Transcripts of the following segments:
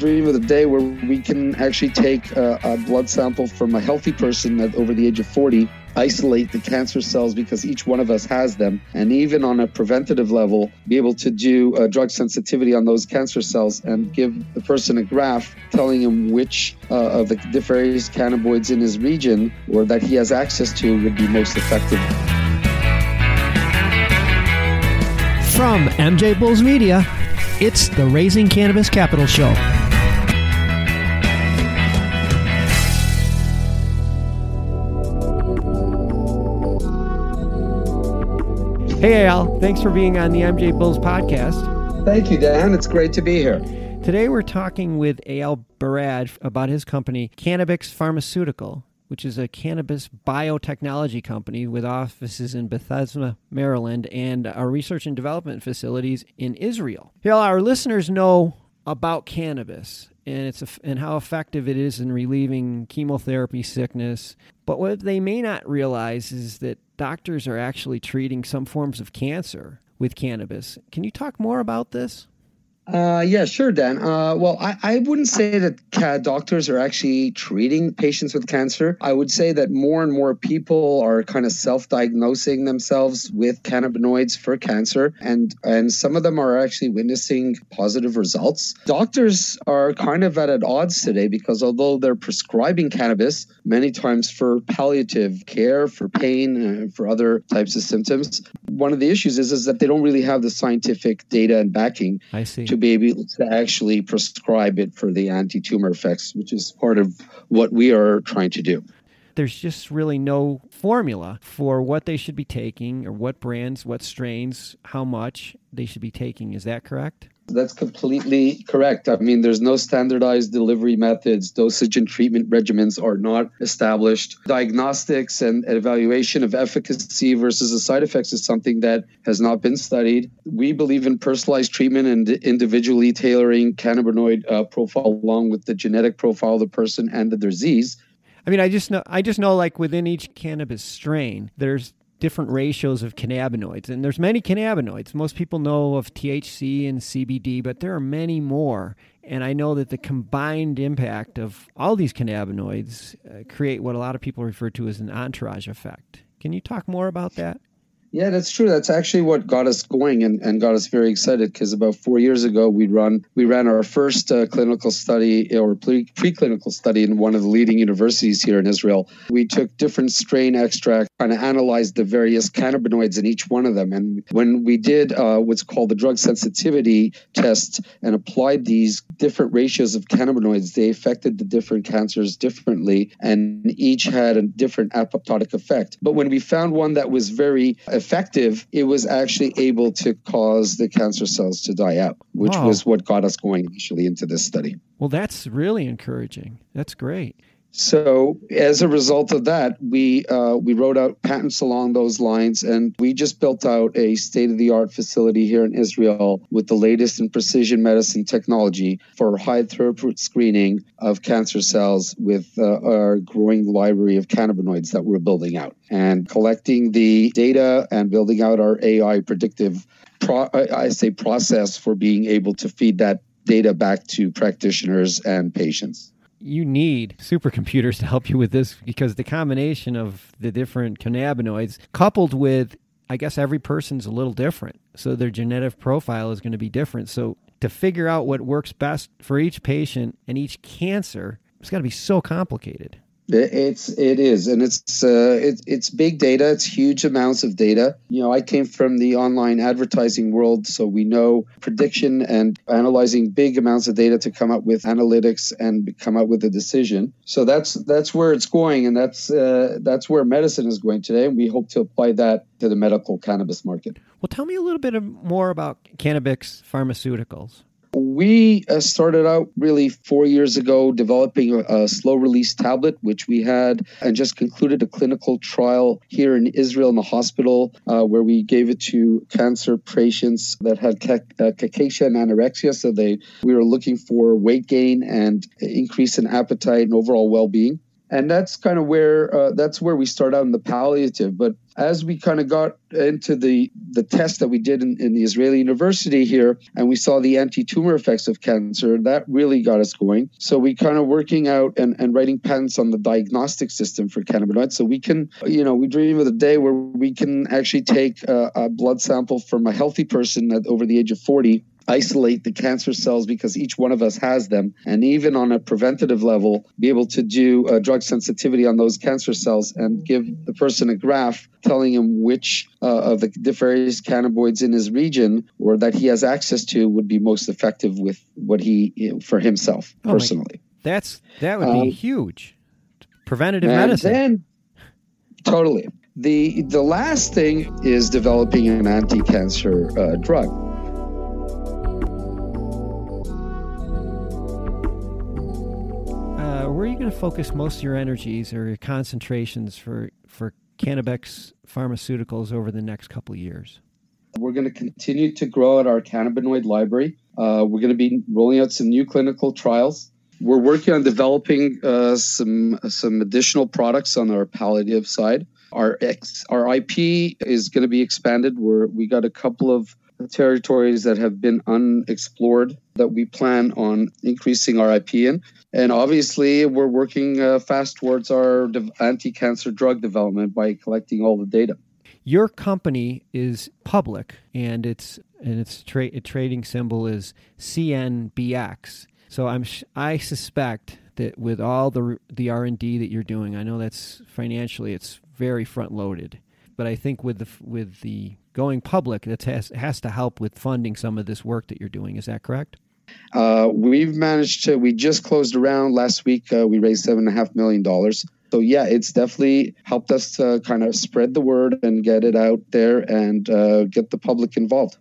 dream of the day where we can actually take a, a blood sample from a healthy person over the age of 40 isolate the cancer cells because each one of us has them, and even on a preventative level, be able to do a drug sensitivity on those cancer cells and give the person a graph telling him which uh, of the various cannabinoids in his region or that he has access to would be most effective. From MJ Bulls Media, it's the Raising Cannabis Capital Show. Hey, Al. Thanks for being on the MJ Bulls podcast. Thank you, Dan. It's great to be here. Today, we're talking with Al Barad about his company, Cannabics Pharmaceutical, which is a cannabis biotechnology company with offices in Bethesda, Maryland, and our research and development facilities in Israel. Al, our listeners know about cannabis and it's and how effective it is in relieving chemotherapy sickness. But what they may not realize is that doctors are actually treating some forms of cancer with cannabis. Can you talk more about this? Uh, yeah, sure, Dan. Uh, well, I, I wouldn't say that doctors are actually treating patients with cancer. I would say that more and more people are kind of self-diagnosing themselves with cannabinoids for cancer, and and some of them are actually witnessing positive results. Doctors are kind of at at odds today because although they're prescribing cannabis many times for palliative care, for pain, uh, for other types of symptoms, one of the issues is is that they don't really have the scientific data and backing. I see to be able to actually prescribe it for the anti tumor effects, which is part of what we are trying to do. There's just really no formula for what they should be taking or what brands, what strains, how much they should be taking. Is that correct? That's completely correct. I mean, there's no standardized delivery methods. Dosage and treatment regimens are not established. Diagnostics and evaluation of efficacy versus the side effects is something that has not been studied. We believe in personalized treatment and individually tailoring cannabinoid uh, profile along with the genetic profile of the person and the disease. I mean, I just know I just know like within each cannabis strain, there's different ratios of cannabinoids. And there's many cannabinoids. Most people know of THC and CBD, but there are many more. And I know that the combined impact of all these cannabinoids uh, create what a lot of people refer to as an entourage effect. Can you talk more about that? Yeah, that's true. That's actually what got us going and, and got us very excited because about four years ago we run we ran our first uh, clinical study or pre- preclinical study in one of the leading universities here in Israel. We took different strain extracts, kind of analyzed the various cannabinoids in each one of them, and when we did uh, what's called the drug sensitivity test and applied these different ratios of cannabinoids, they affected the different cancers differently, and each had a different apoptotic effect. But when we found one that was very effective, it was actually able to cause the cancer cells to die out, which wow. was what got us going initially into this study. Well, that's really encouraging. That's great. So as a result of that, we uh, we wrote out patents along those lines, and we just built out a state of the art facility here in Israel with the latest in precision medicine technology for high throughput screening of cancer cells with uh, our growing library of cannabinoids that we're building out and collecting the data and building out our AI predictive. Pro- I say process for being able to feed that data back to practitioners and patients you need supercomputers to help you with this because the combination of the different cannabinoids coupled with I guess every person's a little different. So their genetic profile is going to be different. So to figure out what works best for each patient and each cancer, it's got to be so complicated. It's it is, and it's uh, it, it's big data. It's huge amounts of data. You know, I came from the online advertising world, so we know prediction and analyzing big amounts of data to come up with analytics and come up with a decision. So that's that's where it's going, and that's uh, that's where medicine is going today. And we hope to apply that to the medical cannabis market. Well, tell me a little bit more about Cannabics Pharmaceuticals. We uh, started out really four years ago developing a, slow release tablet, which we had and just concluded a clinical trial here in Israel in the hospital uh, where we gave it to cancer patients that had uh, cachexia and anorexia. So they we were looking for weight gain and increase in appetite and overall well being. And that's kind of where uh, that's where we start out in the palliative. But as we kind of got into the the test that we did in, in the Israeli University here, and we saw the anti-tumor effects of cancer, that really got us going. So we kind of working out and, and writing patents on the diagnostic system for cannabinoids. So we can, you know, we dream of the day where we can actually take a, a blood sample from a healthy person that over the age of 40 isolate the cancer cells because each one of us has them, and even on a preventative level, be able to do a drug sensitivity on those cancer cells and give the person a graph telling him which uh, of the various cannabinoids in his region or that he has access to would be most effective with what he for himself oh personally. that's that would be um, huge. Preventative medicine. Then, totally. The the last thing is developing an anti-cancer uh, drug. Going to focus most of your energies or your concentrations for for Cannabics Pharmaceuticals over the next couple years? We're going to continue to grow out our cannabinoid library. Uh, we're going to be rolling out some new clinical trials. We're working on developing uh, some some additional products on our palliative side. Our ex, our IP is going to be expanded. We're we got a couple of territories that have been unexplored that we plan on increasing our IP in. And obviously, we're working uh, fast towards our de- anti cancer drug development by collecting all the data. Your company is public, and its and its tra- trading symbol is CNBX. So I'm sh- I suspect that with all the the R and D that you're doing, I know that's financially it's very front loaded, but I think with the with the going public, that has has to help with funding some of this work that you're doing. Is that correct? Uh, we've managed to. We just closed around last week. Uh, we raised seven and a half million dollars. So yeah, it's definitely helped us to kind of spread the word and get it out there and uh, get the public involved.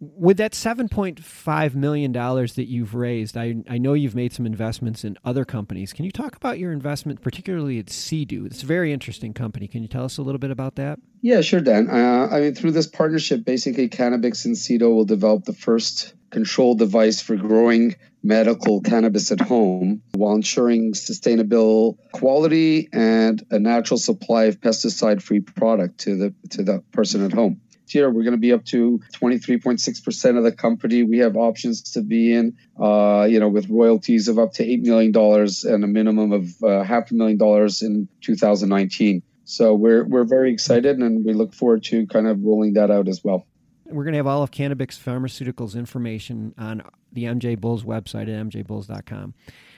With that $7.5 million that you've raised, I, I know you've made some investments in other companies. Can you talk about your investment, particularly at Seedo? It's a very interesting company. Can you tell us a little bit about that? Yeah, sure, Dan. Uh, I mean, through this partnership, basically, Cannabics and Seedo will develop the first control device for growing medical cannabis at home while ensuring sustainable quality and a natural supply of pesticide-free product to the to the person at home year. We're going to be up to 23.6% of the company. We have options to be in, uh, you know, with royalties of up to $8 million and a minimum of uh, half a million dollars in 2019. So we're, we're very excited and we look forward to kind of rolling that out as well. We're going to have all of Cannabics Pharmaceuticals information on the MJ Bulls website at mjbulls.com.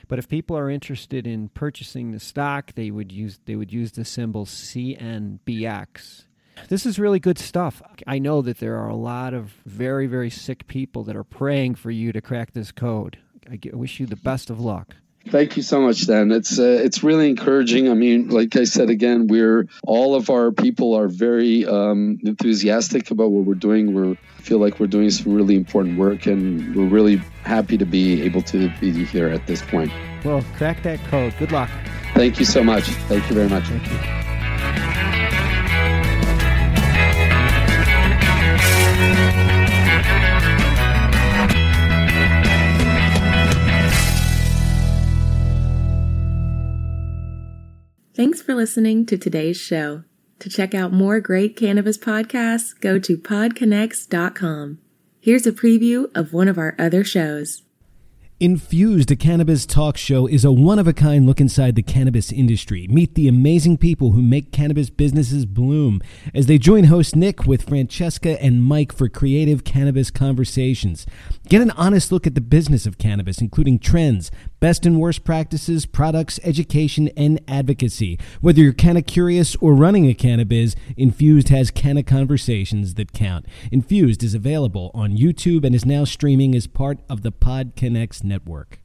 But if people are interested in purchasing the stock, they would use they would use the symbol CNBX this is really good stuff. I know that there are a lot of very, very sick people that are praying for you to crack this code. I wish you the best of luck. Thank you so much, Dan. It's uh, it's really encouraging. I mean, like I said again, we're all of our people are very um, enthusiastic about what we're doing. We feel like we're doing some really important work, and we're really happy to be able to be here at this point. Well, crack that code. Good luck. Thank you so much. Thank you very much. Thanks for listening to today's show. To check out more great cannabis podcasts, go to podconnects.com. Here's a preview of one of our other shows. Infused, a cannabis talk show, is a one of a kind look inside the cannabis industry. Meet the amazing people who make cannabis businesses bloom as they join host Nick with Francesca and Mike for creative cannabis conversations. Get an honest look at the business of cannabis, including trends, best and worst practices, products, education, and advocacy. Whether you're canna curious or running a cannabis, Infused has canna conversations that count. Infused is available on YouTube and is now streaming as part of the Pod Connects network.